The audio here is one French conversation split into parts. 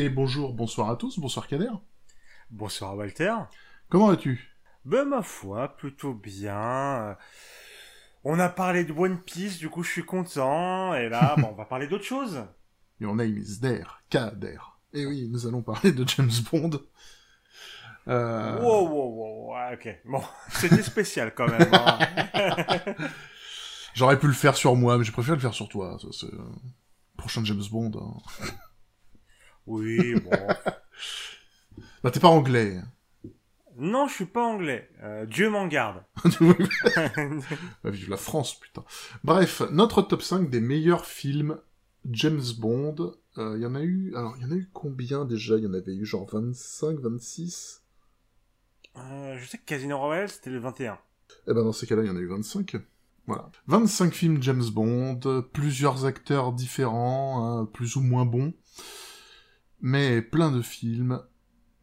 Et bonjour, bonsoir à tous, bonsoir Kader. Bonsoir Walter. Comment vas-tu? Ben ma foi, plutôt bien. On a parlé de One Piece, du coup je suis content. Et là, bon, on va parler d'autre chose. Your name is Der, Kader. Et oui, nous allons parler de James Bond. Euh... Wow, wow, wow, ok. Bon, c'était spécial quand même. Hein. J'aurais pu le faire sur moi, mais j'ai préféré le faire sur toi. Ça, Prochain James Bond. Hein. Oui, bon. bah, t'es pas anglais. Non, je suis pas anglais. Euh, Dieu m'en garde. vive la France, putain. Bref, notre top 5 des meilleurs films James Bond. Il euh, y en a eu... Alors, il y en a eu combien déjà? Il y en avait eu genre 25, 26 euh, Je sais que Casino Royale, c'était le 21. Eh ben, dans ces cas-là, il y en a eu 25. Voilà. 25 films James Bond, plusieurs acteurs différents, hein, plus ou moins bons, mais plein de films,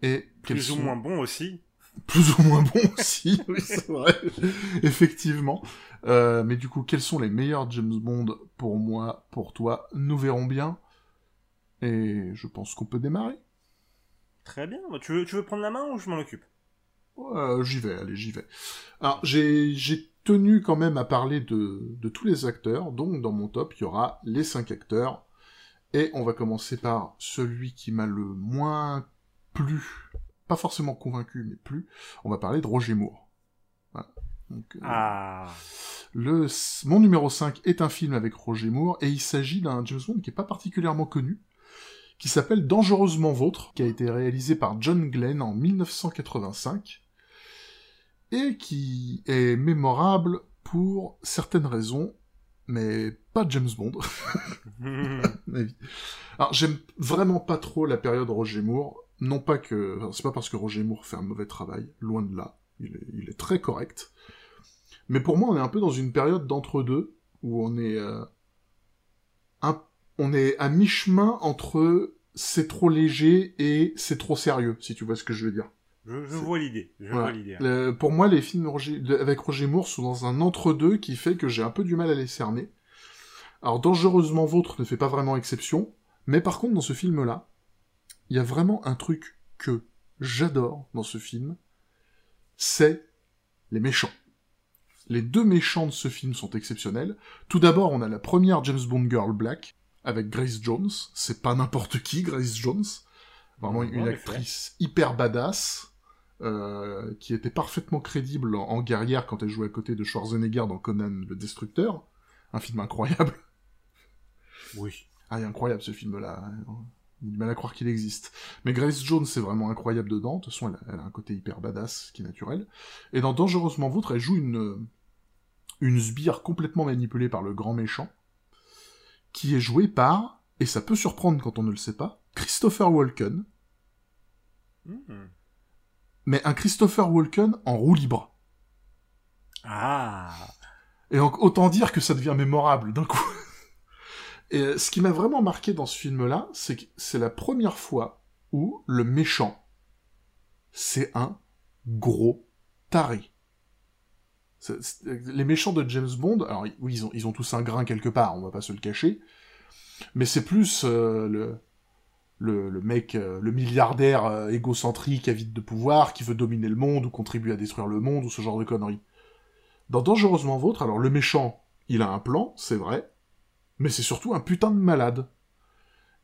et... Plus ou moins bons aussi Plus ou moins bons aussi, oui, c'est vrai, effectivement. Euh, mais du coup, quels sont les meilleurs James Bond pour moi, pour toi? Nous verrons bien. Et je pense qu'on peut démarrer. Très bien. Tu veux, tu veux prendre la main ou je m'en occupe? J'y vais, allez, j'y vais. Alors, j'ai tenu quand même à parler de, de, tous les acteurs, donc dans mon top, il y aura les cinq acteurs, et on va commencer par celui qui m'a le moins plu, pas forcément convaincu, mais plus, on va parler de Roger Moore. Voilà. Donc, euh, ah. le, mon numéro 5 est un film avec Roger Moore, et il s'agit d'un James Bond qui est pas particulièrement connu, qui s'appelle Dangereusement Vôtre, qui a été réalisé par John Glenn en 1985, et qui est mémorable pour certaines raisons, mais pas James Bond. Alors j'aime vraiment pas trop la période Roger Moore, non pas que... c'est pas parce que Roger Moore fait un mauvais travail, loin de là, il est, il est très correct, mais pour moi on est un peu dans une période d'entre-deux, où on est... Euh, un... on est à mi-chemin entre c'est trop léger et c'est trop sérieux, si tu vois ce que je veux dire. Je, vois l'idée. pour moi, les films avec Roger Moore sont dans un entre-deux qui fait que j'ai un peu du mal à les cerner. Alors, Dangereusement Vôtre ne fait pas vraiment exception, mais par contre, dans ce film-là, il y a vraiment un truc que j'adore dans ce film, c'est les méchants. Les deux méchants de ce film sont exceptionnels. Tout d'abord, on a la première James Bond Girl Black, avec Grace Jones. C'est pas n'importe qui, Grace Jones. Vraiment une actrice hyper badass. Euh, qui était parfaitement crédible en, guerrière quand elle jouait à côté de Schwarzenegger dans Conan le Destructeur. Un film incroyable. Oui. Ah, il est incroyable ce film-là. Il du mal à croire qu'il existe. Mais Grace Jones, c'est vraiment incroyable dedans. De toute façon, elle a, un côté hyper badass qui est naturel. Et dans Dangereusement Vôtre, elle joue une, une sbire complètement manipulée par le grand méchant, qui est joué par, et ça peut surprendre quand on ne le sait pas, Christopher Walken. Hmm mais un Christopher Walken en roue libre. Ah. Et donc, autant dire que ça devient mémorable d'un coup. Et euh, ce qui m'a vraiment marqué dans ce film-là, c'est que c'est la première fois où le méchant, c'est un gros taré. les méchants de James Bond, alors oui, ils ont, ils ont tous un grain quelque part, on va pas se le cacher, mais c'est plus euh, le, le, mec, euh, le milliardaire euh, égocentrique, avide de pouvoir, qui veut dominer le monde ou contribuer à détruire le monde ou ce genre de conneries. Dans Dangereusement Vôtre, alors le méchant, il a un plan, c'est vrai, mais c'est surtout un putain de malade.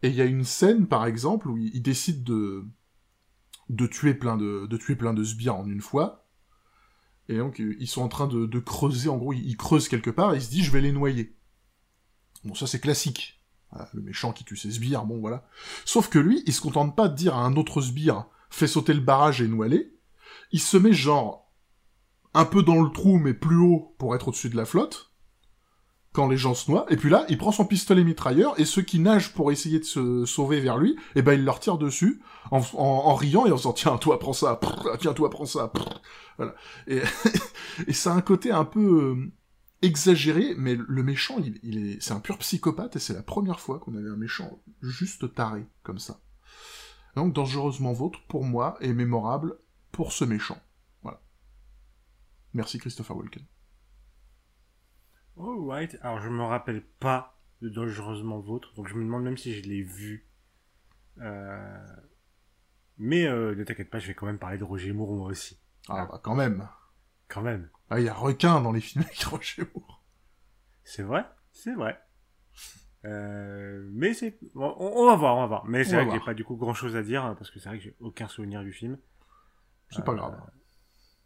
Et il y a une scène, par exemple, où il, décide de de tuer plein de, de tuer plein de sbires en une fois. Et donc, ils sont en train de, de creuser, en gros, ils, creusent quelque part, et il se dit, je vais les noyer. Bon, ça c'est classique le méchant qui tue ses sbires, bon voilà. Sauf que lui, il se contente pas de dire à un autre sbire fais sauter le barrage et nous aller. Il se met genre un peu dans le trou mais plus haut pour être au-dessus de la flotte quand les gens se noient, et puis là, il prend son pistolet mitrailleur, et ceux qui nagent pour essayer de se sauver vers lui, eh ben il leur tire dessus, en, riant et en disant, tiens, toi, prends ça, tiens, toi, prends ça, voilà. Et, et ça a un côté un peu, euh, exagéré, mais le méchant, il, est, c'est un pur psychopathe, et c'est la première fois qu'on avait un méchant juste taré, comme ça. Donc, Dangereusement Vôtre, pour moi, est mémorable pour ce méchant. Voilà. Merci Christopher Walken. right. Alors, je me rappelle pas de Dangereusement Vôtre, donc je me demande même si je l'ai vu. Mais ne t'inquiète pas, je vais quand même parler de Roger Moore moi aussi. Ah bah quand même. Quand même. Ah, il y a requin dans les films avec Roger Moore. C'est vrai, c'est vrai. Euh, mais c'est, on, va voir, on va voir. Mais c'est vrai que j'ai pas du coup grand chose à dire hein, parce que c'est vrai que j'ai aucun souvenir du film. C'est pas grave.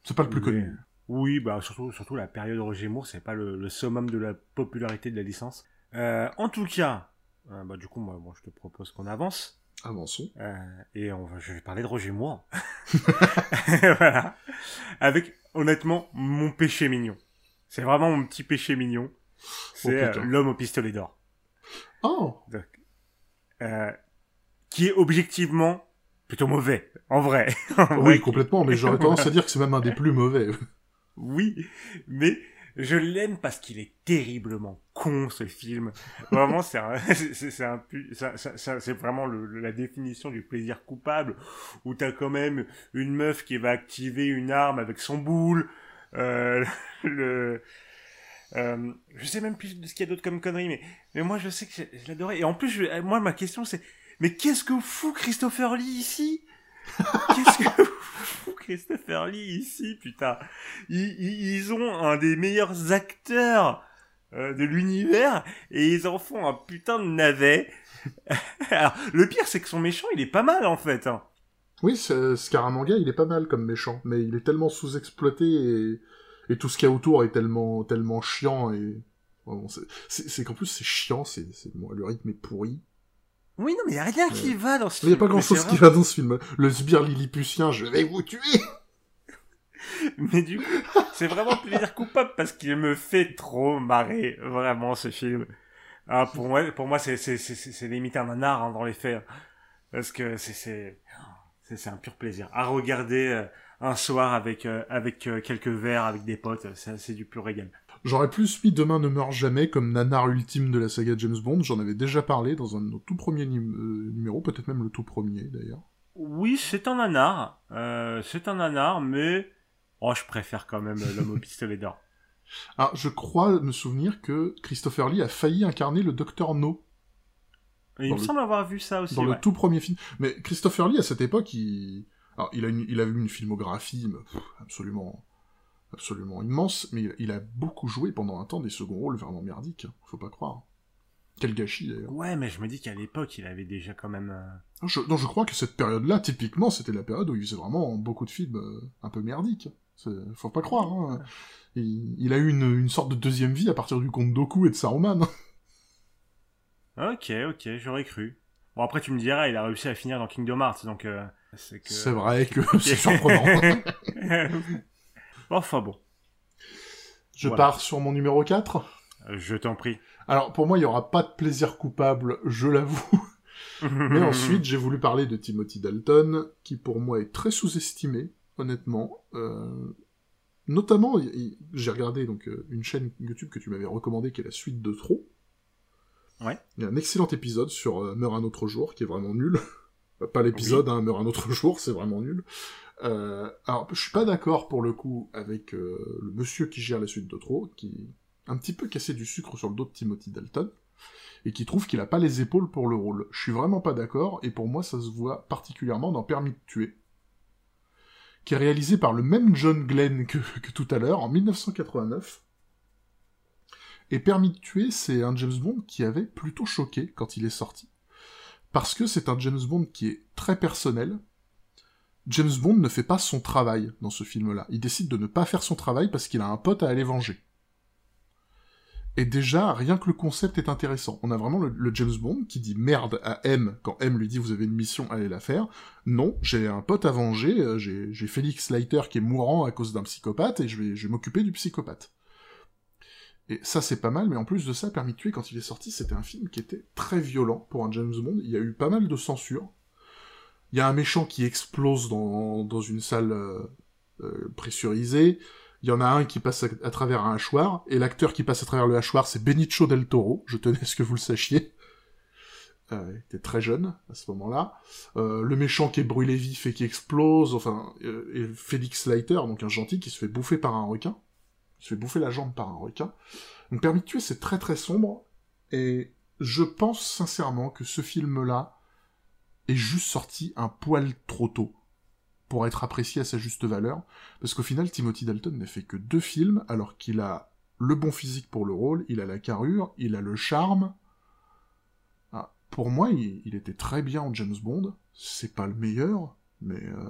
C'est pas le plus connu. Oui, bah surtout, surtout la période Roger Moore, c'est pas le, summum de la popularité de la licence. Euh, en tout cas, euh, bah du coup moi, je te propose qu'on avance. Avançons. et on va, je vais parler de Roger Moore. voilà. Avec honnêtement mon péché mignon. C'est vraiment mon petit péché mignon. C'est oh, l'homme au pistolet d'or. Oh. Euh, qui est objectivement plutôt mauvais, en vrai. oui, complètement, mais j'aurais tendance à dire que c'est même un des plus mauvais. oui, mais je l'aime parce qu'il est terriblement con ce film. Vraiment, c'est c'est vraiment la définition du plaisir coupable où t'as quand même une meuf qui va activer une arme avec son boule. Euh, le euh, je sais même plus ce qu'il y a d'autre comme conneries, mais, mais moi je sais que je l'adorais. Et en plus, moi ma question c'est, mais qu'est-ce que fout Christopher Lee ici? Qu'est-ce que Ici, putain ils, ils, ont un des meilleurs acteurs euh, de l'univers et ils en font un putain de navet. Alors, le pire c'est que son méchant il est pas mal en fait. Hein. Oui, Scaramanga il est pas mal comme méchant, mais il est tellement sous-exploité et et tout ce qu'il y a autour est tellement tellement chiant et c'est qu'en plus c'est chiant, c'est le rythme est pourri. Oui, non, mais il n'y a rien qui va dans ce film. Il n'y a pas grand-chose qui va dans ce film. Le sbire lilliputien, je vais vous tuer Mais du coup, c'est vraiment plaisir coupable parce qu'il me fait trop marrer, vraiment, ce film. Ah, pour moi, pour moi, c'est, c'est, c'est, limite un art hein, dans les faits. Parce que c'est, c'est, c'est, un pur plaisir. À regarder, euh, un soir avec euh, avec euh, quelques verres avec des potes, c'est du pur régal. J'aurais plus mis Demain ne meurt jamais comme nanar ultime de la saga James Bond. J'en avais déjà parlé dans un de nos tout premiers euh, numéros, peut-être même le tout premier d'ailleurs. Oui, c'est un nanar, c'est un nanar, mais oh, je préfère quand même l'homme au pistolet d'or. Ah, je crois me souvenir que Christopher Lee a failli incarner le Docteur No. il me semble avoir vu ça aussi. Dans le tout premier film. Mais Christopher Lee, à cette époque, il alors, il a, il a eu une filmographie absolument, absolument immense, mais il, a beaucoup joué pendant un temps des seconds rôles vraiment merdiques, hein, faut pas croire. Quel gâchis d'ailleurs. Ouais, mais je me dis qu'à l'époque, il avait déjà quand même. Euh, je, non, je crois que cette période-là, typiquement, c'était la période où il faisait vraiment beaucoup de films euh, un peu merdiques. Faut pas croire. Hein. Il, a eu une, une, sorte de deuxième vie à partir du conte Doku et de Saruman. ok, ok, j'aurais cru. Bon, après, tu me diras, il a réussi à finir dans Kingdom Hearts, donc. Euh, c'est vrai que c'est surprenant. enfin bon. Je pars sur mon numéro 4 euh, Je t'en prie. Alors pour moi, il n'y aura pas de plaisir coupable, je l'avoue. Mais ensuite, j'ai voulu parler de Timothy Dalton, qui pour moi est très sous-estimé, honnêtement. Euh, notamment, j'ai regardé donc euh, une chaîne YouTube que tu m'avais recommandée, qui est la suite de Trop. Ouais. Il y a un excellent épisode sur Meurt un autre jour, qui est vraiment nul. Pas l'épisode, hein, meurt un autre jour, c'est vraiment nul. Euh, alors, je suis pas d'accord pour le coup avec euh, le monsieur qui gère la suite de trop, qui un petit peu cassé du sucre sur le dos de Timothy Dalton, et qui trouve qu'il a pas les épaules pour le rôle. Je suis vraiment pas d'accord, et pour moi ça se voit particulièrement dans Permis de tuer, qui est réalisé par le même John Glenn que, tout à l'heure, en 1989. Et Permis de tuer, c'est un James Bond qui avait plutôt choqué quand il est sorti parce que c'est un James Bond qui est très personnel. James Bond ne fait pas son travail dans ce film-là. Il décide de ne pas faire son travail parce qu'il a un pote à aller venger. Et déjà, rien que le concept est intéressant. On a vraiment le, James Bond qui dit merde à M quand M lui dit vous avez une mission, allez la faire. Non, j'ai un pote à venger, euh, j'ai Félix Leiter qui est mourant à cause d'un psychopathe et je vais, m'occuper du psychopathe. Et ça, c'est pas mal, mais en plus de ça, Permis de tuer, quand il est sorti, c'était un film qui était très violent pour un James Bond. Il y a eu pas mal de censure. Il y a un méchant qui explose dans, dans une salle euh, euh, pressurisée. Il y en a un qui passe à, travers un hachoir, et l'acteur qui passe à travers le hachoir, c'est Benicio del Toro. Je tenais à ce que vous le sachiez. Euh, il était très jeune à ce moment-là. Euh, le méchant qui est brûlé vif et qui explose, enfin, et Félix Leiter, donc un gentil qui se fait bouffer par un requin. Il se fait bouffer la jambe par un requin. Donc Permis de tuer, c'est très très sombre, et je pense sincèrement que ce film-là est juste sorti un poil trop tôt pour être apprécié à sa juste valeur, parce qu'au final, Timothy Dalton n'a fait que deux films, alors qu'il a le bon physique pour le rôle, il a la carrure, il a le charme. Ah, pour moi, il, était très bien en James Bond. C'est pas le meilleur, mais euh,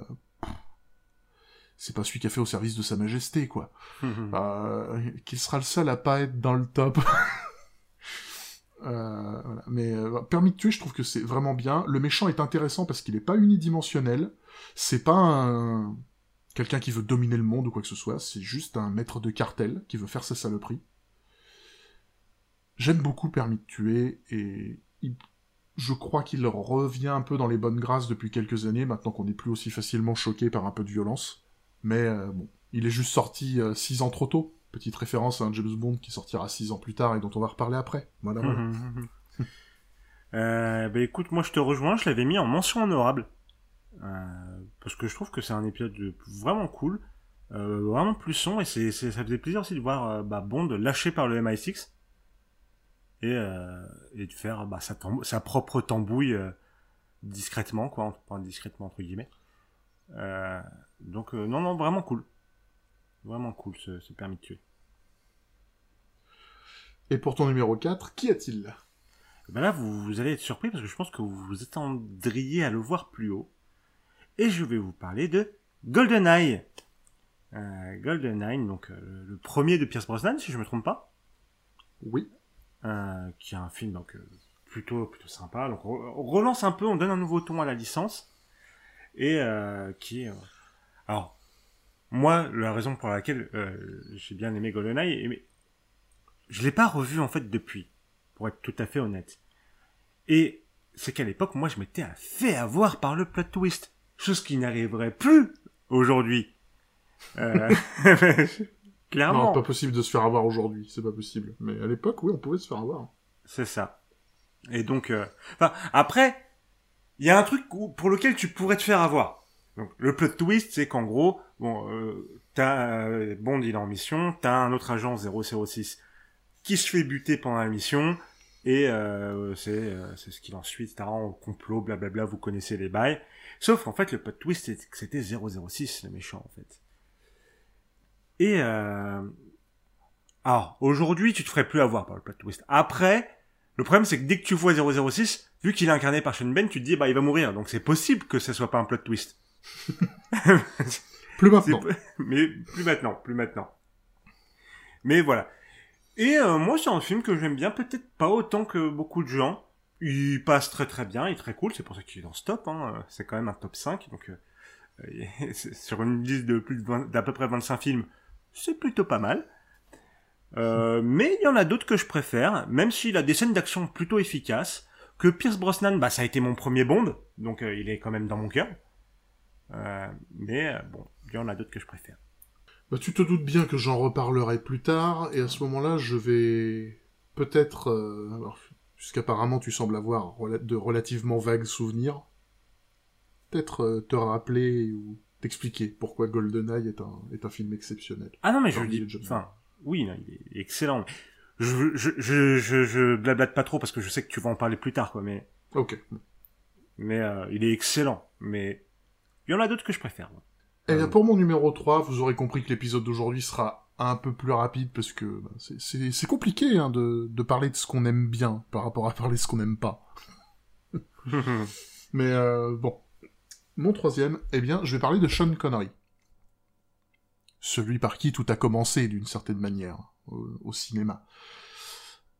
c'est pas celui qui a fait au service de Sa Majesté, quoi. euh, qu'il sera le seul à pas être dans le top. euh, voilà. Mais euh, Permis de tuer, je trouve que c'est vraiment bien. Le méchant est intéressant parce qu'il est pas unidimensionnel. C'est pas un quelqu'un qui veut dominer le monde ou quoi que ce soit. C'est juste un maître de cartel qui veut faire sa saloperie. J'aime beaucoup Permis de tuer et je crois qu'il revient un peu dans les bonnes grâces depuis quelques années, maintenant qu'on n'est plus aussi facilement choqué par un peu de violence. Mais euh, bon, il est juste sorti euh, six ans trop tôt. Petite référence à un James Bond qui sortira six ans plus tard et dont on va reparler après. Voilà. voilà. euh, bah écoute, moi je te rejoins, je l'avais mis en mention honorable. Euh, parce que je trouve que c'est un épisode vraiment cool, euh, vraiment plus son, et c'est, ça faisait plaisir aussi de voir euh, bah, Bond lâché par le MI6 et, et de faire bah, sa, sa, propre tambouille discrètement, quoi, discrètement entre guillemets. donc non, non, vraiment cool. Vraiment cool ce, ce permis de tuer. Et pour ton numéro 4, qui a-t-il ben là, vous, vous, allez être surpris parce que je pense que vous vous attendriez à le voir plus haut et je vais vous parler de GoldenEye. Euh, GoldenEye, donc euh, le premier de Pierce Brosnan, si je me trompe pas. Oui. Euh, qui est un film donc plutôt plutôt sympa. Donc on, relance un peu, on donne un nouveau ton à la licence et qui est alors moi la raison pour laquelle j'ai bien aimé GoldenEye, mais je l'ai pas revu en fait depuis, pour être tout à fait honnête. Et c'est qu'à l'époque, moi, je m'étais fait avoir par le plot twist chose qui n'arriverait plus aujourd'hui. Euh... Clairement. Non, pas possible de se faire avoir aujourd'hui, c'est pas possible. Mais à l'époque, oui, on pouvait se faire avoir. C'est ça. Et donc, euh... enfin, après, il y a un truc pour lequel tu pourrais te faire avoir. Donc, le plot twist, c'est qu'en gros, bon, euh, t'as euh, Bond, il est en mission, t'as un autre agent 006 qui se fait buter pendant la mission, et euh, c'est euh, c'est ce qu'il en suit, etc. En complot, blablabla, vous connaissez les bails. Sauf qu'en fait, le plot twist, c'était 006, le méchant, en fait. Et euh... alors aujourd'hui, tu te ferais plus avoir par le plot twist. Après, le problème, c'est que dès que tu vois 006, vu qu'il est incarné par Sean Ben, tu te dis bah il va mourir, donc c'est possible que ce soit pas un plot twist. plus maintenant. Mais plus maintenant, plus maintenant. Mais voilà. Et euh, moi, c'est un film que j'aime bien, peut-être pas autant que beaucoup de gens. Il passe très très bien, il est très cool, c'est pour ça qu'il est dans ce top. Hein. C'est quand même un top 5, donc euh, sur une liste de plus d'à peu près 25 films, c'est plutôt pas mal. Euh, mais il y en a d'autres que je préfère, même s'il a des scènes d'action plutôt efficaces. Que Pierce Brosnan, bah ça a été mon premier Bond, donc euh, il est quand même dans mon cœur. Euh, mais bon, il y en a d'autres que je préfère. Bah, tu te doutes bien que j'en reparlerai plus tard, et à ce moment-là, je vais peut-être, euh, puisqu'apparemment tu sembles avoir de relativement vagues souvenirs, peut-être euh, te rappeler ou t'expliquer pourquoi GoldenEye est un, est un film exceptionnel. Ah non, mais je dis, enfin, oui, il est excellent. Je, je, je, je, je blablate pas trop parce que je sais que tu vas en parler plus tard, quoi, mais... Ok. Mais euh, il est excellent, mais il y en a d'autres que je préfère. Moi. Et eh pour mon numéro 3, vous aurez compris que l'épisode d'aujourd'hui sera un peu plus rapide parce que bah, c'est compliqué hein, de, de, parler de ce qu'on aime bien par rapport à parler de ce qu'on n'aime pas. Mais euh, bon. Mon troisième, eh bien, je vais parler de Sean Connery. Celui par qui tout a commencé d'une certaine manière au, au cinéma.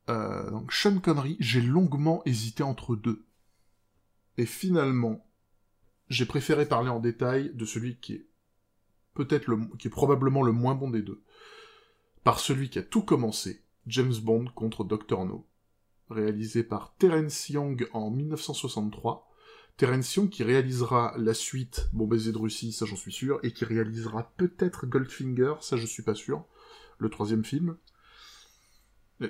Euh, donc Sean Connery, j'ai longuement hésité entre deux. Et finalement, j'ai préféré parler en détail de celui qui est peut-être qui est probablement le moins bon des deux, par celui qui a tout commencé, James Bond contre Dr. No, réalisé par Terence Young en 1963, Terence Young qui réalisera la suite Bon baiser de Russie, ça j'en suis sûr, et qui réalisera peut-être Goldfinger, ça je suis pas sûr, le troisième film.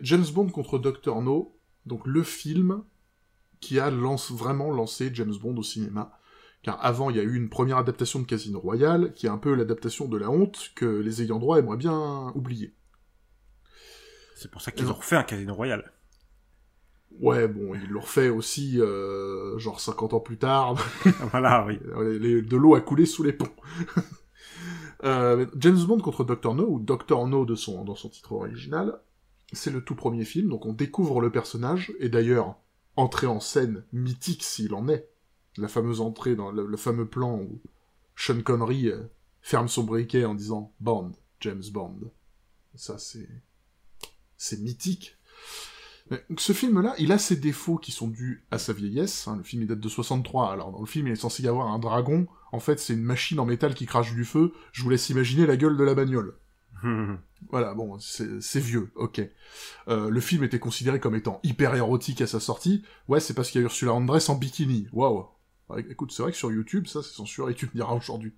James Bond contre Dr. No, donc le film qui a vraiment lancé James Bond au cinéma, car avant, il y a eu une première adaptation de Casino Royale, qui est un peu l'adaptation de la honte que les ayants droit aimeraient bien oublier. C'est pour ça qu'ils ont refait un Casino Royale. Ouais, bon, il le refait aussi, euh, genre 50 ans plus tard. voilà, oui. De l'eau a coulé sous les ponts. Euh, James Bond contre Dr. No, ou Dr. No de son, dans son titre original, c'est le tout premier film, donc on découvre le personnage, et d'ailleurs, entrée en scène mythique s'il en est. La fameuse entrée dans le, le fameux plan où Sean Connery euh, ferme son briquet en disant Bond, James Bond. Ça, c'est. C'est mythique. Donc, ce film-là, il a ses défauts qui sont dus à sa vieillesse. hein. Le film, il date de 63. Alors, dans le film, il est censé y avoir un dragon. En fait, c'est une machine en métal qui crache du feu. Je vous laisse imaginer la gueule de la bagnole. Voilà, bon, c'est c'est vieux, ok. Euh, le film était considéré comme étant hyper érotique à sa sortie. Ouais, c'est parce qu'il y a Ursula Andress en bikini. Waouh. Ouais, écoute, c'est vrai que sur YouTube, ça, c'est censuré, tu me diras aujourd'hui.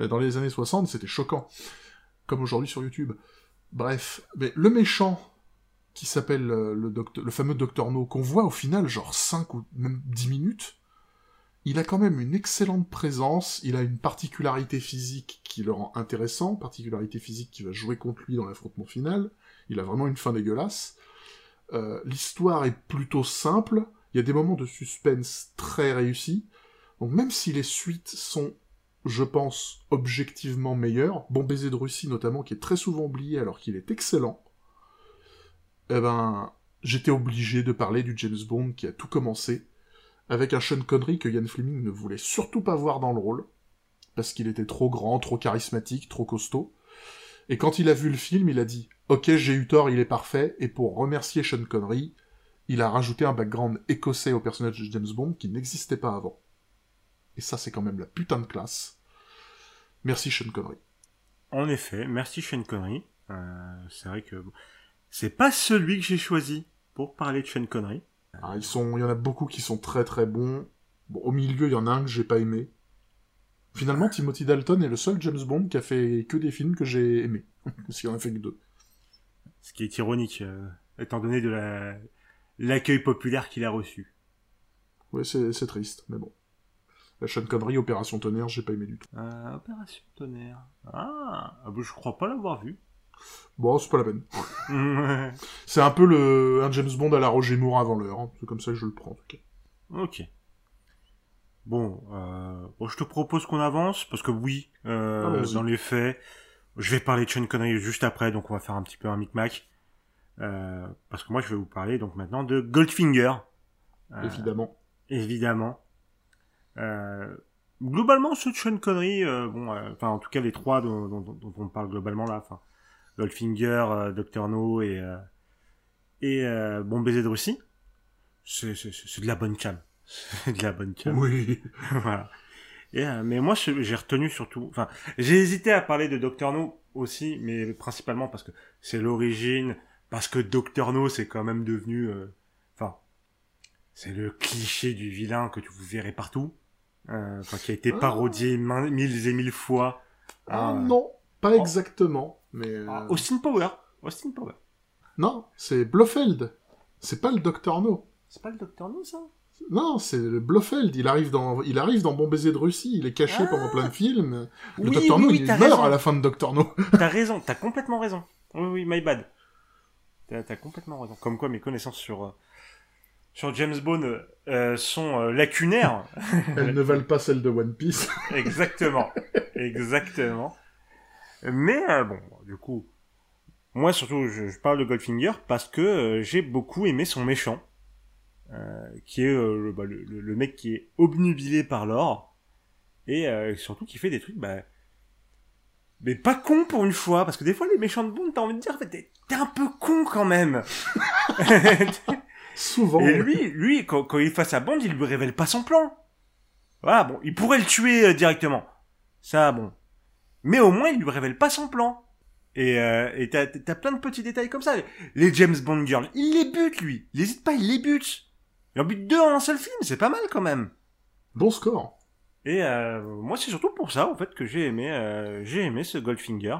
Euh, Dans les années 60, c'était choquant. Comme aujourd'hui sur YouTube. Bref, mais le méchant, qui s'appelle euh, le, docteur- le fameux Docteur No, qu'on voit au final, genre 5 ou même 10 minutes, il a quand même une excellente présence, il a une particularité physique qui le rend intéressant, particularité physique qui va jouer contre lui dans l'affrontement final, il a vraiment une fin dégueulasse. Euh, L'histoire est plutôt simple, il y a des moments de suspense très réussis, donc même si les suites sont, je pense, objectivement meilleures, Bon Baiser de Russie notamment, qui est très souvent oublié alors qu'il est excellent, eh ben, j'étais obligé de parler du James Bond qui a tout commencé, avec un Sean Connery que Ian Fleming ne voulait surtout pas voir dans le rôle, parce qu'il était trop grand, trop charismatique, trop costaud. Et quand il a vu le film, il a dit « Ok, j'ai eu tort, il est parfait », et pour remercier Sean Connery, il a rajouté un background écossais au personnage de James Bond qui n'existait pas avant. Et ça, c'est quand même la putain de classe. Merci Sean Connery. En effet, merci Sean Connery. Euh, c'est vrai que c'est pas celui que j'ai choisi pour parler de Sean Connery. Ah, ils sont, il y en a beaucoup qui sont très très bons. Bon, au milieu, il y en a un que j'ai pas aimé. Finalement, Timothy Dalton est le seul James Bond qui a fait que des films que j'ai aimés. Parce qu'il en a fait que deux. Ce qui est ironique, euh, étant donné de la l'accueil populaire qu'il a reçu. C'est c'est triste, mais bon. La Sean Connery, Opération Tonnerre, j'ai pas aimé du tout. Euh, Opération Tonnerre. Ah, ah bah, je crois pas l'avoir vu. Bon, c'est pas la peine. C'est un peu le un James Bond à la Roger Moore avant l'heure. hein. C'est comme ça que je le prends, en tout cas. ok. Bon, euh, bon, je te propose qu'on avance parce que oui, euh, Allons-y. dans les faits, je vais parler de Sean Connery juste après, donc on va faire un petit peu un micmac. Euh, parce que moi, je vais vous parler donc maintenant de Goldfinger. Évidemment. évidemment. Euh, globalement, ceux de Sean Connery, euh, bon, euh, enfin en tout cas les trois dont, dont- dont on parle globalement là, enfin Goldfinger, euh, Dr No et euh, et euh, Bon baiser de Russie, c'est de la bonne cam, c'est de la bonne cam. Oui. voilà. Et, mais moi, j'ai retenu surtout. Enfin, j'ai hésité à parler de Docteur No aussi, mais principalement parce que c'est l'origine, parce que Docteur No, c'est quand même devenu. euh, Enfin, c'est le cliché du vilain que tu vous verrez partout, euh, enfin, qui a été Ah. parodié mille et mille fois. Ah, Ah, non, pas exactement. Mais euh, Ah, Austin Power. Austin Power. non, c'est Blofeld. C'est pas le Docteur No. C'est pas le Docteur No, ça? Non, c'est le Blofeld. Il arrive dans, il arrive dans Bon baiser de Russie. Il est caché Ah. pendant plein de films. Le Oui, Docteur No, oui, il meurt raison. à la fin de Docteur No. T'as raison, t'as complètement raison. Oui, oui, my bad. T'as t'as complètement raison. Comme quoi, mes connaissances sur euh, sur James Bond euh, sont euh, lacunaires. Elles ne valent pas celles de One Piece. Exactement, exactement. Mais euh, bon, du coup, moi surtout, je, je parle de Goldfinger parce que euh, j'ai beaucoup aimé son méchant, euh, qui est euh, le, bah, le- le- mec qui est obnubilé par l'or et euh, surtout qui fait des trucs, bah, mais pas con pour une fois, parce que des fois les méchants de Bond, t'as envie de dire, t'es un peu con quand même. Souvent. Et lui, lui, quand, quand il est face à Bond, il lui révèle pas son plan. Voilà, bon, il pourrait le tuer euh, directement. Ça, bon. Mais au moins, il lui révèle pas son plan. Et euh, et t'as t'as plein de petits détails comme ça. Les James Bond girls, il les bute, lui. Il hésite pas, il les bute. Il en bute deux en un seul film, c'est pas mal quand même. Bon score. Et euh, moi, c'est surtout pour ça, en fait, que j'ai aimé, euh, j'ai aimé ce Goldfinger,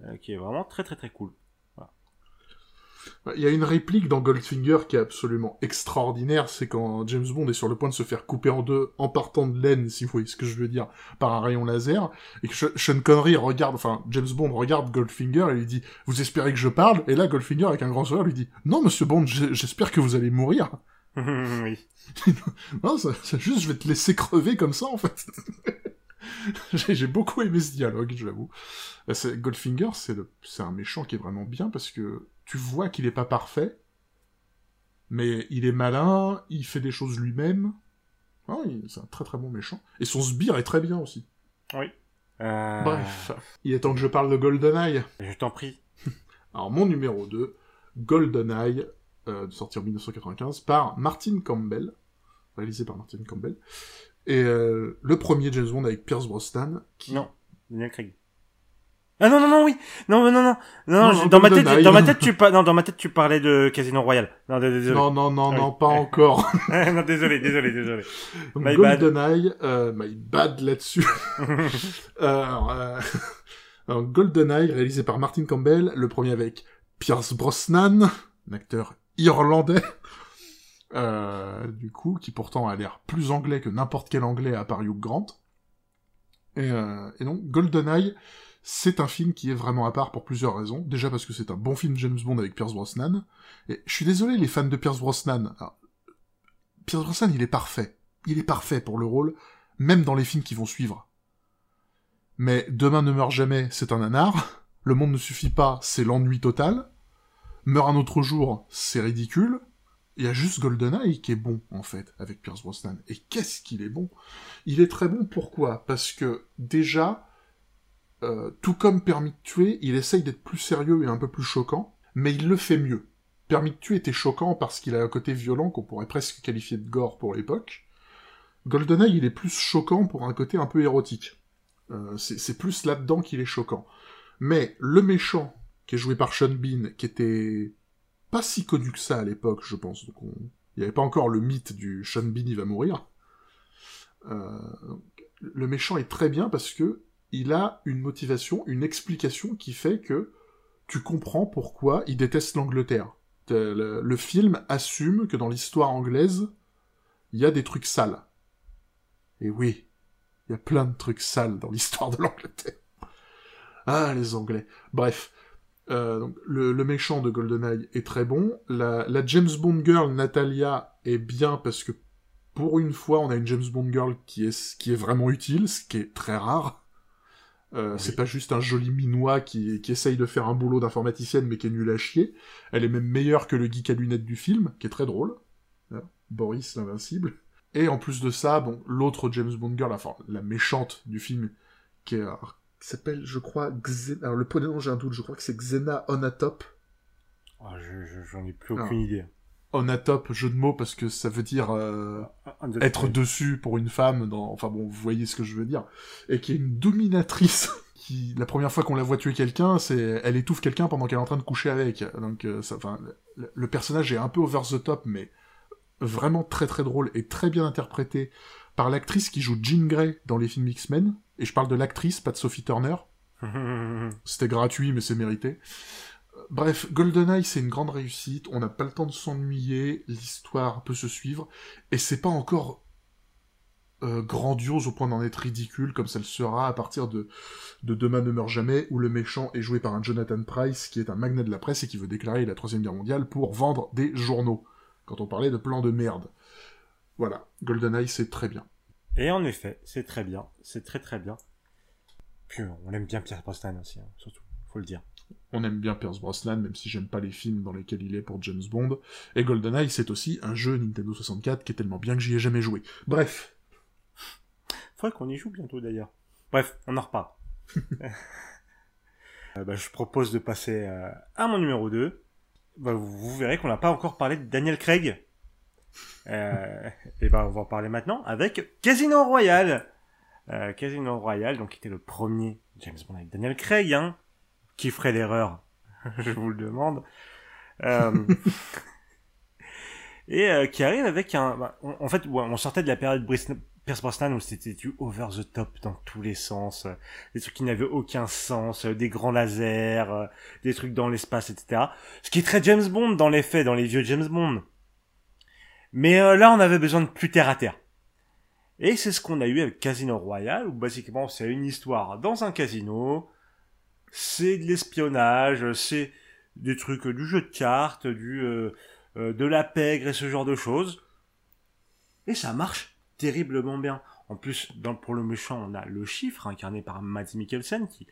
euh, qui est vraiment très très très cool. Il y a une réplique dans Goldfinger qui est absolument extraordinaire, c'est quand James Bond est sur le point de se faire couper en deux en partant de laine, si vous voyez ce que je veux dire, par un rayon laser, et que Sean Connery regarde, enfin James Bond regarde Goldfinger et lui dit « Vous espérez que je parle ?» Et là Goldfinger avec un grand sourire lui dit « Non monsieur Bond, j'espère que vous allez mourir. » oui. non, c'est juste je vais te laisser crever comme ça en fait. J'ai beaucoup aimé ce dialogue, j'avoue. Bah, Goldfinger, c'est un méchant qui est vraiment bien parce que tu vois qu'il est pas parfait, mais il est malin, il fait des choses lui-même. Ah, c'est un très très bon méchant. Et son sbire est très bien aussi. Oui. Euh, Bref, il est temps que je parle de GoldenEye. Je t'en prie. Alors, mon numéro 2, GoldenEye, euh, de sortie en 1995, par Martin Campbell, réalisé par Martin Campbell. Et euh, le premier James Bond avec Pierce Brosnan. Qui... Non, Daniel Craig. Ah non non non oui. Non non non. Non, non dans ma tête dans ma tête tu pas non dans ma tête tu parlais de Casino Royale. Non désolé. Non non non non pas encore. Non désolé désolé désolé. My GoldenEye euh, my bad là-dessus. Euh, euh, GoldenEye réalisé par Martin Campbell le premier avec Pierce Brosnan un acteur irlandais euh, du coup, qui pourtant a l'air plus anglais que n'importe quel anglais à part Hugh Grant. Et, euh, et donc, GoldenEye, c'est un film qui est vraiment à part pour plusieurs raisons. Déjà parce que c'est un bon film James Bond avec Pierce Brosnan. Et je suis désolé, les fans de Pierce Brosnan. Pierce Brosnan, il est parfait. Il est parfait pour le rôle, même dans les films qui vont suivre. Mais Demain ne meurt jamais, c'est un nanar. Le monde ne suffit pas, c'est l'ennui total. Meurt un autre jour, c'est ridicule. Il y a juste GoldenEye qui est bon, en fait, avec Pierce Brosnan. Et qu'est-ce qu'il est bon? Il est très bon, pourquoi? Parce que, déjà, euh, tout comme Permis de tuer, il essaye d'être plus sérieux et un peu plus choquant, mais il le fait mieux. Permis de tuer était choquant parce qu'il a un côté violent qu'on pourrait presque qualifier de gore pour l'époque. GoldenEye, il est plus choquant pour un côté un peu érotique. Euh, c'est plus là-dedans qu'il est choquant. Mais le méchant, qui est joué par Sean Bean, qui était pas si connu que ça à l'époque, je pense. Donc il n'y avait pas encore le mythe du Sean Bean il va mourir. Euh, le méchant est très bien parce que il a une motivation, une explication qui fait que tu comprends pourquoi il déteste l'Angleterre. Le, le, film assume que dans l'histoire anglaise, il y a des trucs sales. Et oui, il y a plein de trucs sales dans l'histoire de l'Angleterre. Ah, les Anglais. Bref, euh, le, méchant de GoldenEye est très bon. La, la, James Bond girl Natalia est bien parce que pour une fois, on a une James Bond girl qui est qui est vraiment utile, ce qui est très rare. Euh, C'est pas juste un joli minois qui, qui essaye de faire un boulot d'informaticienne mais qui est nul à chier. Elle est même meilleure que le geek à lunettes du film, qui est très drôle. Hein, Boris l'invincible. Et en plus de ça, bon, l'autre James Bond girl, enfin la méchante du film, qui est qui s'appelle, je crois, Xena... Alors, le prénom, j'ai un doute, je crois que c'est Xena Onatop. Oh, J'en ai plus aucune idée. Onatop, jeu de mots, parce que ça veut dire euh, être dessus pour une femme, dans... enfin bon, vous voyez ce que je veux dire. Et qui est une dominatrice, qui, la première fois qu'on la voit tuer quelqu'un, c'est elle étouffe quelqu'un pendant qu'elle est en train de coucher avec. Donc, euh, ça, enfin, le, le personnage est un peu over the top, mais vraiment très très drôle et très bien interprété par l'actrice qui joue Jean Grey dans les films X-Men, et je parle de l'actrice, pas de Sophie Turner. C'était gratuit, mais c'est mérité. Bref, GoldenEye, c'est une grande réussite, on n'a pas le temps de s'ennuyer, l'histoire peut se suivre, et c'est pas encore euh, grandiose au point d'en être ridicule, comme ça le sera à partir de, de Demain ne meurt jamais, où le méchant est joué par un Jonathan Price, qui est un magnat de la presse et qui veut déclarer la Troisième Guerre mondiale pour vendre des journaux, quand on parlait de plans de merde. Voilà, GoldenEye, c'est très bien. Et en effet, c'est très bien, c'est très très bien. Puis on aime bien Pierce Brosnan aussi, hein, surtout, faut le dire. On aime bien Pierce Brosnan, même si j'aime pas les films dans lesquels il est pour James Bond. Et GoldenEye, c'est aussi un jeu Nintendo 64 qui est tellement bien que j'y ai jamais joué. Bref. Faudrait qu'on y joue bientôt d'ailleurs. Bref, on en reparle. euh, bah, je propose de passer euh, à mon numéro 2. Bah, vous, vous verrez qu'on n'a pas encore parlé de Daniel Craig. Euh, et ben on va en parler maintenant avec Casino Royale. Casino Royale, donc qui était le premier James Bond avec Daniel Craig, hein, qui ferait l'erreur, je vous le demande. Euh, et euh, qui arrive avec un. bah, on- en fait, ouais, on sortait de la période Pierce Brosnan où c'était du over the top dans tous les sens, euh, des trucs qui n'avaient aucun sens, euh, des grands lasers, euh, des trucs dans l'espace, etc. Ce qui est très James Bond dans les faits, dans les vieux James Bond. Mais là, on avait besoin de plus terre à terre. Et c'est ce qu'on a eu avec Casino Royale, où basiquement c'est une histoire dans un casino, c'est de l'espionnage, c'est des trucs du jeu de cartes, du euh, euh, de la pègre et ce genre de choses. Et ça marche terriblement bien. En plus, dans, pour le méchant, on a le chiffre incarné par Mads Mikkelsen qui,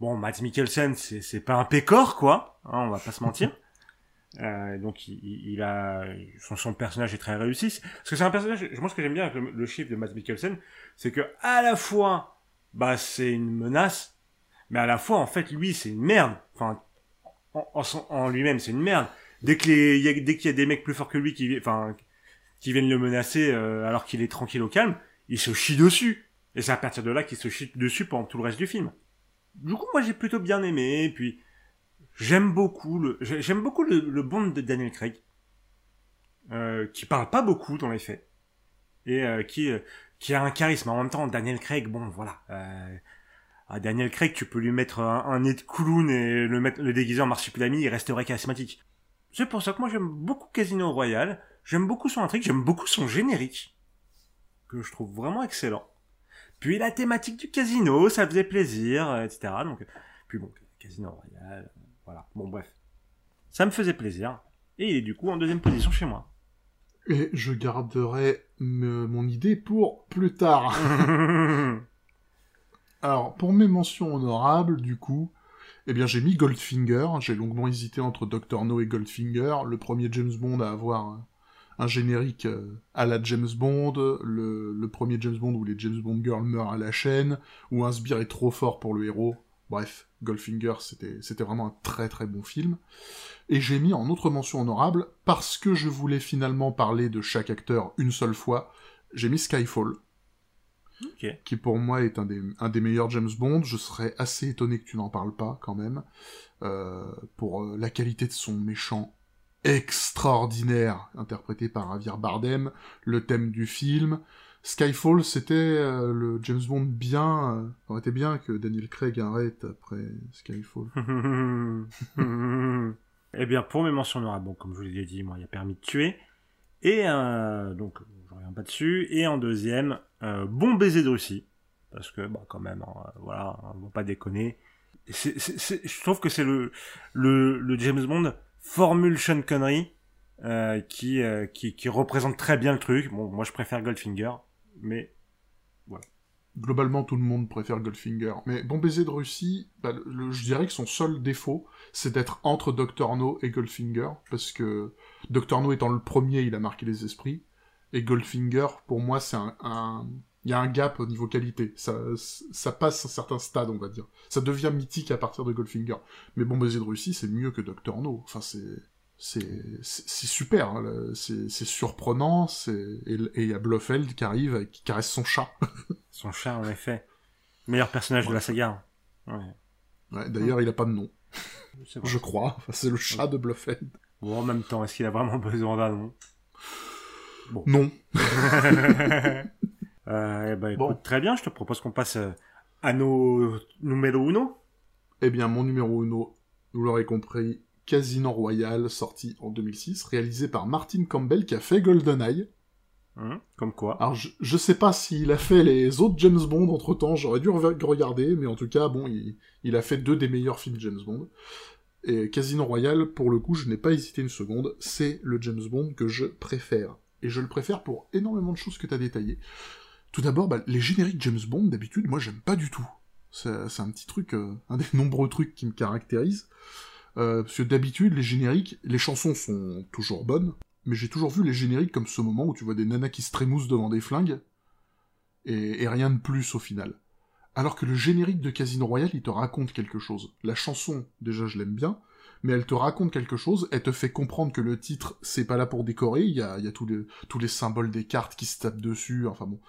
bon, Mads Mikkelsen, c'est c'est pas un pécor quoi, hein, on va pas se mentir. Euh, donc il, il- a son, son personnage est très réussi. Parce que c'est un personnage. Moi, ce que j'aime bien avec le, le chiffre de Mads Mikkelsen, c'est que à la fois, bah c'est une menace, mais à la fois en fait lui c'est une merde. Enfin, en, en, en lui-même c'est une merde. Dès que les, y a- dès qu'il y a des mecs plus forts que lui qui, enfin, qui viennent le menacer euh, alors qu'il est tranquille au calme, il se chie dessus. Et c'est à partir de là qu'il se chie dessus pendant tout le reste du film. Du coup, moi j'ai plutôt bien aimé. Et puis j'aime beaucoup le, j'ai- j'aime beaucoup le, le Bond de Daniel Craig, euh, qui parle pas beaucoup dans les faits et euh, qui euh, qui a un charisme. En même temps, Daniel Craig, bon voilà. Euh, à Daniel Craig, tu peux lui mettre un, un nez de clown et le mettre le déguiser en marsupilami, il resterait charismatique. C'est pour ça que moi j'aime beaucoup Casino Royale, j'aime beaucoup son intrigue, j'aime beaucoup son générique, que je trouve vraiment excellent. Puis la thématique du casino, ça faisait plaisir, etc. Donc, puis bon, Casino Royale, voilà. Bon bref, ça me faisait plaisir. Et il est du coup en deuxième position chez moi. Et je garderai me- mon idée pour plus tard. Alors, pour mes mentions honorables, du coup, eh bien, j'ai mis Goldfinger. J'ai longuement hésité entre Dr. No et Goldfinger. Le premier James Bond à avoir un, générique euh, à la James Bond. Le, le premier James Bond où les James Bond girls meurent à la chaîne. Où un sbire est trop fort pour le héros. Bref, Goldfinger, c'était vraiment un très très bon film. Et j'ai mis en autre mention honorable, parce que je voulais finalement parler de chaque acteur une seule fois, j'ai mis Skyfall qui pour moi est un des, un des meilleurs James Bond. Je serais assez étonné que tu n'en parles pas quand même, euh, pour euh, la qualité de son méchant extraordinaire, interprété par Javier Bardem, le thème du film. Skyfall, c'était euh, le James Bond bien... Euh, ça aurait été bien que Daniel Craig arrête après Skyfall. eh bien, pour mes mentions honorables, bon, comme je vous l'ai dit, moi, il y a permis de tuer. Et euh, donc, je reviens pas dessus. Et en deuxième, bon baiser de Russie. Parce que, bah, quand même, hein, voilà, on va pas déconner. C'est- je trouve que c'est le, le, le James Bond formule Sean Connery euh, qui, euh, qui, qui représente très bien le truc. Bon, moi, je préfère Goldfinger, mais Globalement, tout le monde préfère Goldfinger. Mais Bon Baiser de Russie, bah, je dirais que son seul défaut, c'est d'être entre Dr. No et Goldfinger, parce que Dr. No étant le premier, il a marqué les esprits, et Goldfinger, pour moi, c'est un... un- Il y a un gap au niveau qualité. Ça, ça passe un certain stade, on va dire. Ça devient mythique à partir de Goldfinger. Mais Bon Baiser de Russie, c'est mieux que Dr. No. Enfin, c'est... C'est super, hein, c'est surprenant, et il y a Blofeld qui arrive et qui caresse son chat. son chat, en effet. Meilleur personnage de la saga. hein. Ouais. Ouais, D'ailleurs, il a pas de nom, je crois. Enfin, c'est le chat de Blofeld. Bon, en même temps, est-ce qu'il a vraiment besoin d'un nom? Non. euh, eh ben, écoute, Bon. très bien, je te propose qu'on passe euh, à nos numéro uno. Eh bien, mon numéro uno, vous l'aurez compris, Casino Royale, sorti en 2006, réalisé par Martin Campbell, qui a fait GoldenEye. Hein, comme quoi. Alors, je, je sais pas s'il a fait les autres James Bond entre-temps, j'aurais dû re- regarder, mais en tout cas, bon, il, il a fait deux des meilleurs films James Bond. Et Casino Royale, pour le coup, je n'ai pas hésité une seconde, c'est le James Bond que je préfère. Et je le préfère pour énormément de choses que tu as détaillées. Tout d'abord, bah, les génériques James Bond, d'habitude, moi, j'aime pas du tout. C'est c'est un petit truc, euh, un des nombreux trucs qui me caractérise. Euh, parce que d'habitude, les génériques, les chansons sont toujours bonnes, mais j'ai toujours vu les génériques comme ce moment où tu vois des nanas qui se trémoussent devant des flingues, et, et rien de plus au final. Alors que le générique de Casino Royale, il te raconte quelque chose. La chanson, déjà, je l'aime bien, mais elle te raconte quelque chose, elle te fait comprendre que le titre, c'est pas là pour décorer, il y a, tous, les, symboles des cartes qui se tapent dessus, enfin bon.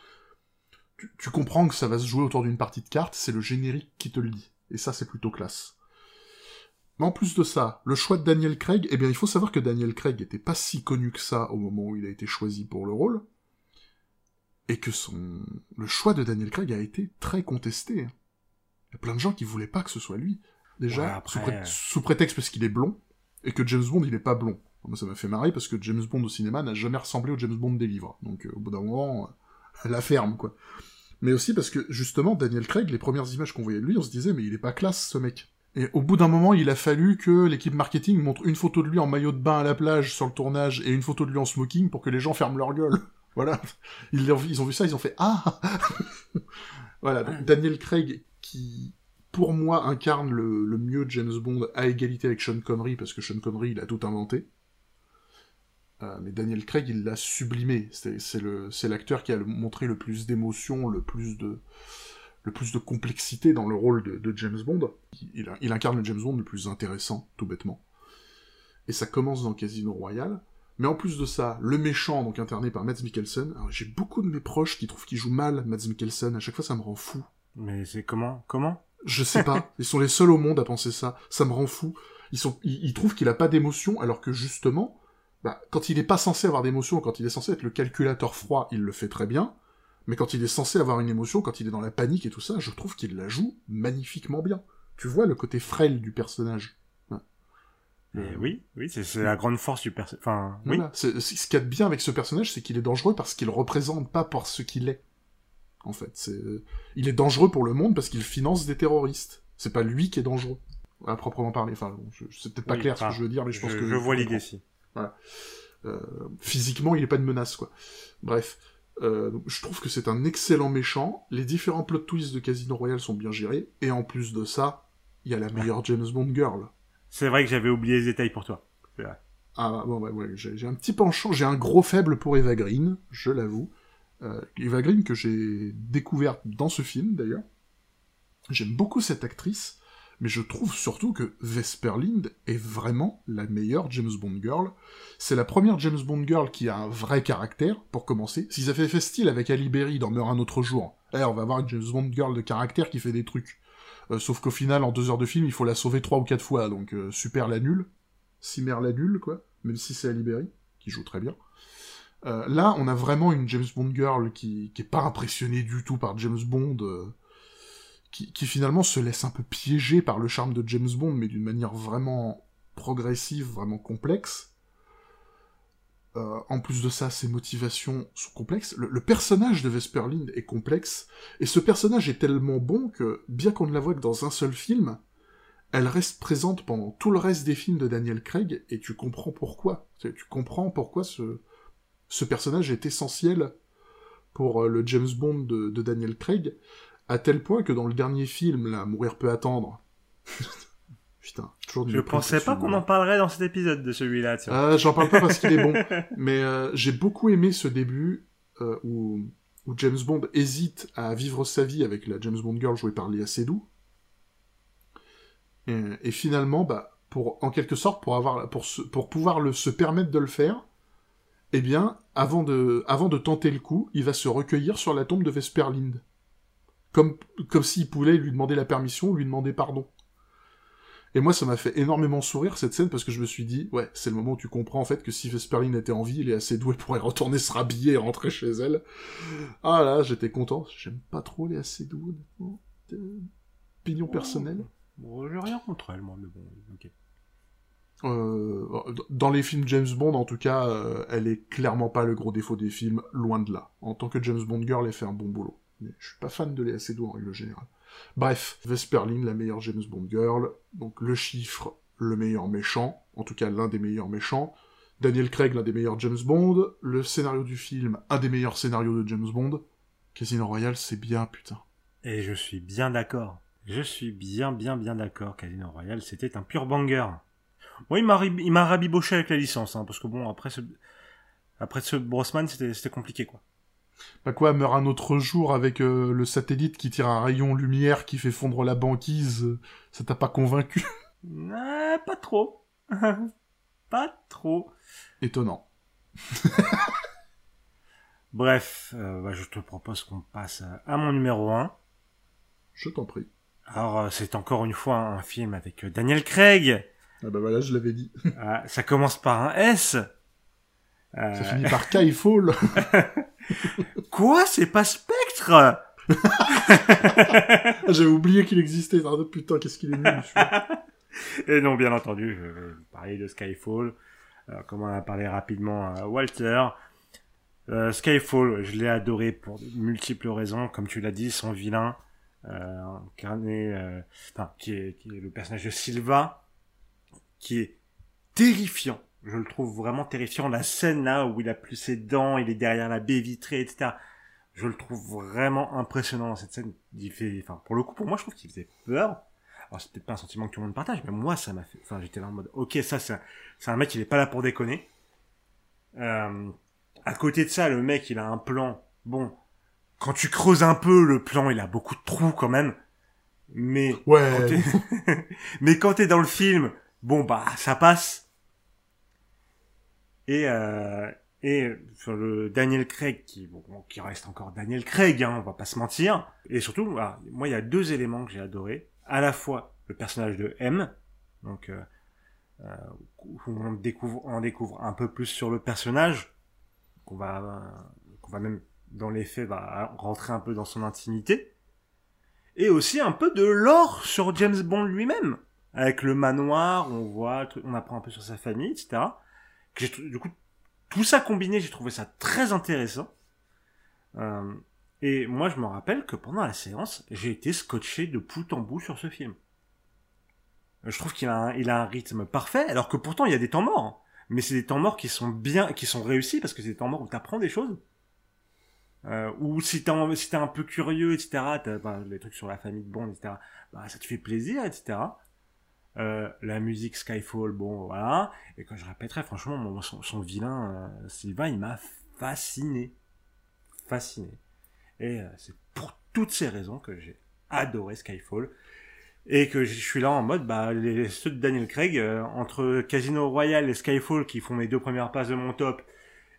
Tu, comprends que ça va se jouer autour d'une partie de cartes, c'est le générique qui te le dit. Et ça, c'est plutôt classe. Mais en plus de ça, le choix de Daniel Craig, eh bien, il faut savoir que Daniel Craig était pas si connu que ça au moment où il a été choisi pour le rôle. Et que son, le choix de Daniel Craig a été très contesté. hein. Il y a plein de gens qui voulaient pas que ce soit lui. Déjà, Ouais, après- sous, pré- sous prétexte parce qu'il est blond, et que James Bond, il est pas blond. Moi, ça m'a fait marrer parce que James Bond au cinéma n'a jamais ressemblé au James Bond des livres. Donc, euh, au bout d'un moment, euh, la ferme, quoi. Mais aussi parce que, justement, Daniel Craig, les premières images qu'on voyait de lui, on se disait, mais il est pas classe, ce mec. Et au bout d'un moment, il a fallu que l'équipe marketing montre une photo de lui en maillot de bain à la plage sur le tournage et une photo de lui en smoking pour que les gens ferment leur gueule. Voilà. Ils, ont vu ça, ils ont fait Ah Voilà. donc Daniel Craig, qui, pour moi, incarne le, mieux James Bond à égalité avec Sean Connery, parce que Sean Connery, il a tout inventé. Euh, mais Daniel Craig, il l'a sublimé. C'est l'acteur qui a montré le plus d'émotion, le plus de le plus de complexité dans le rôle de, James Bond. Il, incarne le James Bond le plus intéressant, tout bêtement. Et ça commence dans Casino Royale. Mais en plus de ça, le méchant, donc interné par Mads Mikkelsen, j'ai beaucoup de mes proches qui trouvent qu'il joue mal Mads Mikkelsen, à chaque fois ça me rend fou. Mais c'est comment? Comment? Je sais pas, ils sont les seuls au monde à penser ça, ça me rend fou. Ils, sont, ils, ils trouvent qu'il a pas d'émotion, alors que justement, bah, quand il est pas censé avoir d'émotion, quand il est censé être le calculateur froid, il le fait très bien, mais quand il est censé avoir une émotion, quand il est dans la panique et tout ça, je trouve qu'il la joue magnifiquement bien. Tu vois le côté frêle du personnage. Ouais. Mais Euh, oui, oui, c'est c'est la grande force du personnage. Enfin, oui. Voilà. Ce qu'il y a de bien avec ce personnage, c'est qu'il est dangereux parce qu'il représente pas pour ce qu'il est. En fait, c'est, il est dangereux pour le monde parce qu'il finance des terroristes. C'est pas lui qui est dangereux, à proprement parler. Enfin, bon, je- c'est peut-être pas Oui, clair ce que je veux dire, mais je Je, pense que je vois l'idée si. euh, physiquement, il est pas une menace, quoi. Bref, euh, je trouve que c'est un excellent méchant. Les différents plot twists de Casino Royale sont bien gérés, et en plus de ça, il y a la meilleure James Bond girl. C'est vrai que j'avais oublié les détails pour toi. C'est vrai. Ah bon, ouais, ouais, j'ai j'ai un petit penchant, j'ai un gros faible pour Eva Green, je l'avoue. Euh, Eva Green que j'ai découverte dans ce film d'ailleurs. J'aime beaucoup cette actrice, mais je trouve surtout que Vesper Lind est vraiment la meilleure James Bond girl. C'est la première James Bond girl qui a un vrai caractère, pour commencer. S'ils avaient fait style avec Ali Berry dans Meurt un autre jour, eh, on va avoir une James Bond girl de caractère qui fait des trucs. Euh, sauf qu'au final, en deux heures de film, il faut la sauver trois ou quatre fois, donc euh, super la nulle. Cimer la nulle, quoi. Même si c'est Ali Berry, qui joue très bien. Euh, là, on a vraiment une James Bond girl qui, qui est pas impressionnée du tout par James Bond, euh, qui, finalement se laisse un peu piéger par le charme de James Bond, mais d'une manière vraiment progressive, vraiment complexe. Euh, en plus de ça, ses motivations sont complexes. Le, personnage de Vesper Lind est complexe, et ce personnage est tellement bon que, bien qu'on ne la voit que dans un seul film, elle reste présente pendant tout le reste des films de Daniel Craig, et tu comprends pourquoi. Tu comprends pourquoi ce, ce personnage est essentiel pour euh, le James Bond de, de Daniel Craig, à tel point que dans le dernier film, là, Mourir peut attendre... Putain, toujours du Je pensais pas qu'on en parlerait dans cet épisode de celui-là. Euh, J'en parle pas parce qu'il est bon, mais euh, j'ai beaucoup aimé ce début euh, où, où James Bond hésite à vivre sa vie avec la James Bond girl jouée par Léa Seydoux. Et, et finalement, bah, pour, en quelque sorte, pour, avoir, pour, se, pour pouvoir le, se permettre de le faire, eh bien, avant de, avant de tenter le coup, il va se recueillir sur la tombe de Vesper Lind. Comme, comme s'il pouvait lui demander la permission, lui demander pardon. Et moi, ça m'a fait énormément sourire cette scène parce que je me suis dit, ouais, c'est le moment où tu comprends en fait que si Vesperline était en vie, il est assez doué pour y retourner se rhabiller et rentrer chez elle. Ah là, j'étais content. J'aime pas trop les assez doués, honnêtement. Euh, Opinion personnelle. Bon, j'ai rien contre elle, moi, mais bon, ok. Euh, dans les films James Bond, en tout cas, euh, elle est clairement pas le gros défaut des films, loin de là. En tant que James Bond girl, elle fait un bon boulot. Mais je suis pas fan de Léa Seydoux en règle générale. Bref, Vesperline, la meilleure James Bond girl, donc le chiffre, le meilleur méchant, en tout cas l'un des meilleurs méchants, Daniel Craig, l'un des meilleurs James Bond, le scénario du film, un des meilleurs scénarios de James Bond, Casino Royale, c'est bien, putain. Et je suis bien d'accord. Je suis bien, bien, bien d'accord. Casino Royale, c'était un pur banger. Moi, il m'a, rabiboché avec la licence, hein, parce que bon, après ce, après ce Brosman, c'était, compliqué, quoi. Bah quoi, meurt un autre jour avec euh, le satellite qui tire un rayon lumière qui fait fondre la banquise, euh, ça t'a pas convaincu? Ah, pas trop. pas trop. Étonnant. Bref, euh, bah, je te propose qu'on passe à, mon numéro 1. Je t'en prie. Alors, euh, c'est encore une fois un film avec euh, Daniel Craig. Ah bah voilà, je l'avais dit. Ah, ça commence par un S. Euh, Ça finit par Skyfall. Quoi? C'est pas Spectre? Ah, J'avais oublié qu'il existait. Ah, putain, qu'est-ce qu'il est nul. Et non, bien entendu, je vais parler de Skyfall. Alors, comme on a parlé rapidement à Walter, euh, Skyfall, je l'ai adoré pour de multiples raisons. Comme tu l'as dit, son vilain, euh, incarné, euh, enfin, qui est, qui est le personnage de Silva, qui est terrifiant. Je le trouve vraiment terrifiant. La scène là où il a plus ses dents, il est derrière la baie vitrée, etc. Je le trouve vraiment impressionnant dans cette scène. Il fait, enfin, pour le coup, pour moi, je trouve qu'il faisait peur. Alors, c'est peut-être pas un sentiment que tout le monde partage, mais moi, ça m'a fait, enfin, j'étais là en mode, ok, ça, c'est un, c'est un mec, il est pas là pour déconner. Euh, à côté de ça, le mec, il a un plan. Bon, quand tu creuses un peu, le plan, il a beaucoup de trous quand même. Mais quand Ouais. t'es- mais quand t'es dans le film, bon bah ça passe. Et euh, et sur le Daniel Craig qui bon, qui reste encore Daniel Craig, hein, on va pas se mentir. Et surtout, voilà, moi il y a deux éléments que j'ai adoré. À la fois le personnage de M, donc euh, euh, on découvre on découvre un peu plus sur le personnage, qu'on va qu'on va même dans les faits va rentrer un peu dans son intimité et aussi un peu de lore sur James Bond lui-même. Avec le manoir, on voit, on apprend un peu sur sa famille, etc. Du coup, tout ça combiné, j'ai trouvé ça très intéressant. Euh, et moi, je me rappelle que pendant la séance, j'ai été scotché de bout en bout sur ce film. Euh, Je trouve qu'il a, un, rythme parfait, alors que pourtant il y a des temps morts. hein. Mais c'est des temps morts qui sont bien, qui sont réussis parce que c'est des temps morts où t'apprends des choses. Euh, ou si t'es un, un peu curieux, etc., t'as bah, les trucs sur la famille de Bond, etc., bah, ça te fait plaisir, etc. Euh, la musique Skyfall, bon, voilà. Et quand je répéterai, franchement, mon, son, son vilain, euh, Sylvain, il m'a fasciné. Fasciné. Et euh, c'est pour toutes ces raisons que j'ai adoré Skyfall. Et que je suis là en mode, bah, les, ceux de Daniel Craig, euh, entre Casino Royale et Skyfall qui font mes deux premières passes de mon top,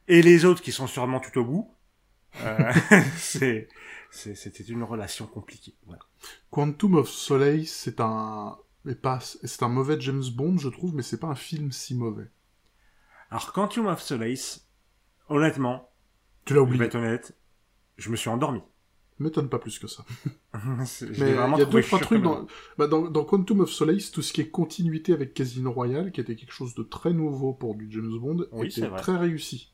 et les autres qui sont sûrement tout au bout, euh, c'est, c'était une relation compliquée. Voilà. Quantum of Solace, c'est un... mais pas... C'est un mauvais James Bond, je trouve, mais c'est pas un film si mauvais. Alors, Quantum of Solace, honnêtement, Tu l'as je vais oublié. être honnête, je me suis endormi. M'étonne pas plus que ça. Je Mais il y a deux, trois trucs dans... Bah, dans... dans Quantum of Solace, tout ce qui est continuité avec Casino Royale, qui était quelque chose de très nouveau pour du James Bond, Oui, était très réussi.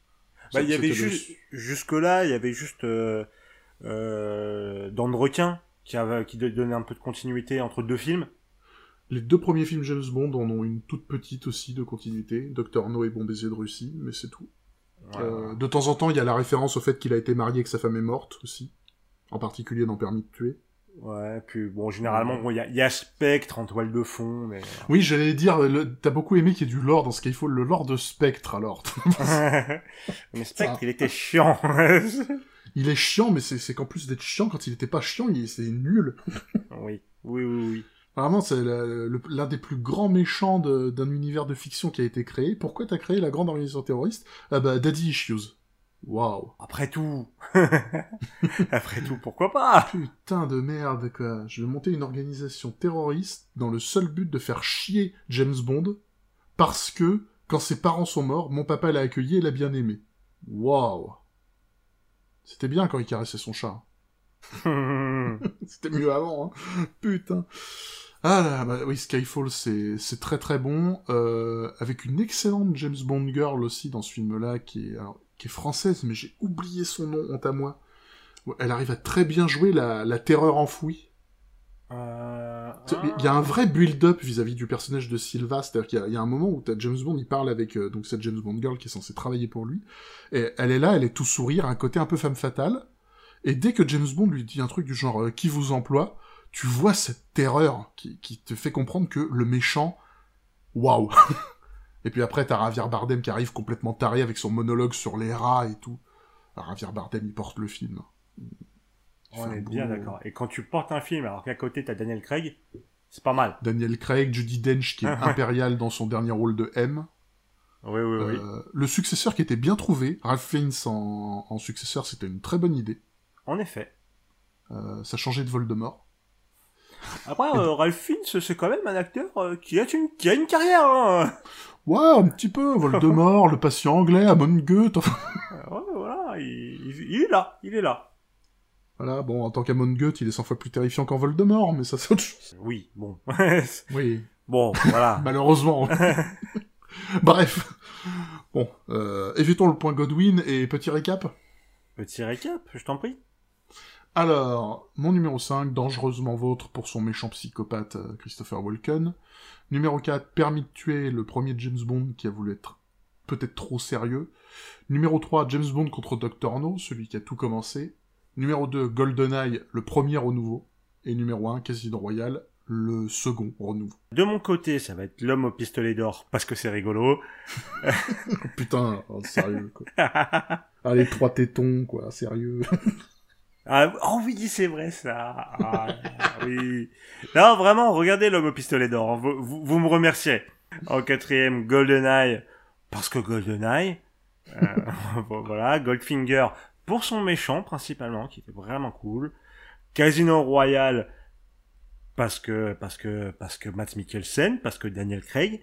Bah, il y avait le- juste, jusque-là, il y avait juste euh, euh, Dans le requin qui, avait, qui donnait un peu de continuité entre deux films. Les deux premiers films James Bond en ont une toute petite aussi de continuité. Docteur No et Bon baiser de Russie, mais c'est tout. Euh, de temps en temps, il y a la référence au fait qu'il a été marié et que sa femme est morte aussi. En particulier dans Permis de tuer. Ouais, puis bon, généralement, bon, il y, a, y a Spectre en toile de fond, mais... Oui, j'allais dire, t'as beaucoup aimé qu'il y ait du lore dans Skyfall, le lore de Spectre alors. mais Spectre, il était chiant. il est chiant, mais c'est c'est qu'en plus d'être chiant, quand il était pas chiant, il- c'est nul. oui, oui, oui, oui. Vraiment, c'est l'un des plus grands méchants d'un univers de fiction qui a été créé. Pourquoi t'as créé la grande organisation terroriste? Ah bah, Daddy Issues. Waouh. Après tout, après tout, pourquoi pas? Putain de merde, quoi. Je vais monter une organisation terroriste dans le seul but de faire chier James Bond parce que, quand ses parents sont morts, mon papa l'a accueilli et l'a bien aimé. Waouh. C'était bien quand il caressait son chat. C'était mieux avant, hein. Putain. Ah là, bah oui, Skyfall, c'est très très bon, euh, avec une excellente James Bond girl aussi dans ce film-là, qui est alors, qui est française, mais j'ai oublié son nom, honte à moi. Elle arrive à très bien jouer la, la terreur enfouie. Euh, Il y a un vrai build-up vis-à-vis du personnage de Silva, c'est-à-dire qu'il y a- il y, a un moment où James Bond, il parle avec euh, donc cette James Bond girl qui est censée travailler pour lui, et elle est là, elle est tout sourire, un côté un peu femme fatale, et dès que James Bond lui dit un truc du genre euh, qui vous emploie, tu vois cette terreur qui, qui te fait comprendre que le méchant, waouh. et puis après t'as Javier Bardem qui arrive complètement taré avec son monologue sur les rats et tout. Javier Bardem il porte le film. Il On est bien d'accord. Et quand tu portes un film alors qu'à côté t'as Daniel Craig, c'est pas mal. Daniel Craig, Judy Dench qui est impérial dans son dernier rôle de M. Oui, oui, oui. Euh, le successeur qui était bien trouvé, Ralph Fiennes en, en successeur, c'était une très bonne idée. En effet. Euh, ça changeait de Voldemort. Après, euh, Ralph Fiennes, c'est quand même un acteur euh, qui, a une, qui a une carrière. Hein. Ouais, un petit peu. Voldemort, le patient anglais, Amon Goethe. enfin, ouais, voilà, il, il- il est là, il est là. Voilà, bon, en tant qu'Amon Goethe, il est 100 fois plus terrifiant qu'en Voldemort, mais ça c'est autre chose. Oui, bon. Oui, bon, voilà. malheureusement. Bref. Bon, euh, évitons le point Godwin et petit récap. Petit récap, je t'en prie. Alors, mon numéro 5, dangereusement vôtre pour son méchant psychopathe euh, Christopher Walken. Numéro 4, permis de tuer le premier James Bond qui a voulu être peut-être trop sérieux. Numéro 3, James Bond contre Dr. No, celui qui a tout commencé. Numéro 2, GoldenEye, le premier renouveau. Et numéro 1, Casino Royale, le second renouveau. De mon côté, ça va être l'homme au pistolet d'or parce que c'est rigolo. Putain, oh, sérieux, quoi. Allez, trois tétons, quoi, sérieux. Ah, oh oui, c'est vrai ça. Ah, oui. Non, vraiment, regardez l'homme au pistolet d'or. Vous, vous, vous me remerciez. En quatrième, GoldenEye, parce que GoldenEye. Euh, voilà, Goldfinger pour son méchant principalement, qui était vraiment cool. Casino Royale parce que parce que parce que Matt Mikkelsen, parce que Daniel Craig.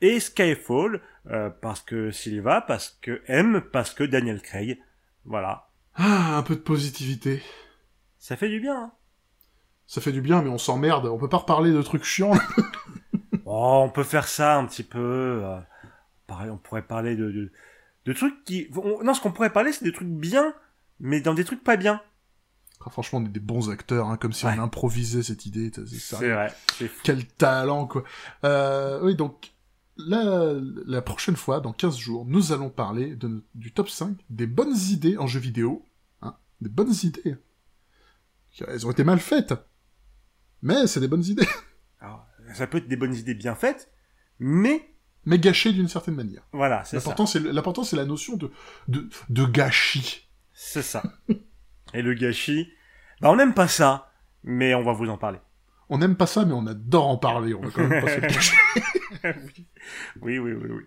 Et Skyfall euh, parce que Silva, parce que M, parce que Daniel Craig. Voilà. Ah, un peu de positivité. Ça fait du bien. Hein. Ça fait du bien, mais on s'emmerde. On peut pas reparler de trucs chiants. Oh, on peut faire ça un petit peu. euh, pareil, on pourrait parler de, de, de trucs qui... on- non, ce qu'on pourrait parler, c'est des trucs bien, mais dans des trucs pas bien. Ah, franchement, on est des bons acteurs, hein, comme si Ouais. on improvisait cette idée. c'est vrai. Quel talent, quoi. Euh, oui, donc, la, la prochaine fois, dans 15 jours, nous allons parler de, du top 5 des bonnes idées en jeu vidéo. Hein, des bonnes idées. Elles ont été mal faites. Mais c'est des bonnes idées. Alors, ça peut être des bonnes idées bien faites, mais Mais gâchées d'une certaine manière. voilà, c'est ça. L'important, c'est l'important, c'est la notion de, de, de gâchis. C'est ça. Et le gâchis, bah on n'aime pas ça, mais on va vous en parler. On n'aime pas ça, mais on adore en parler. On va quand même pas se cacher. oui, oui, oui, oui.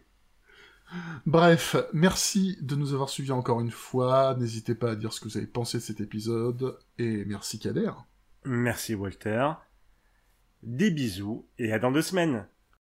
Bref, merci de nous avoir suivis encore une fois. N'hésitez pas à dire ce que vous avez pensé de cet épisode. Et merci Kader. Merci Walter. Des bisous et à dans deux semaines.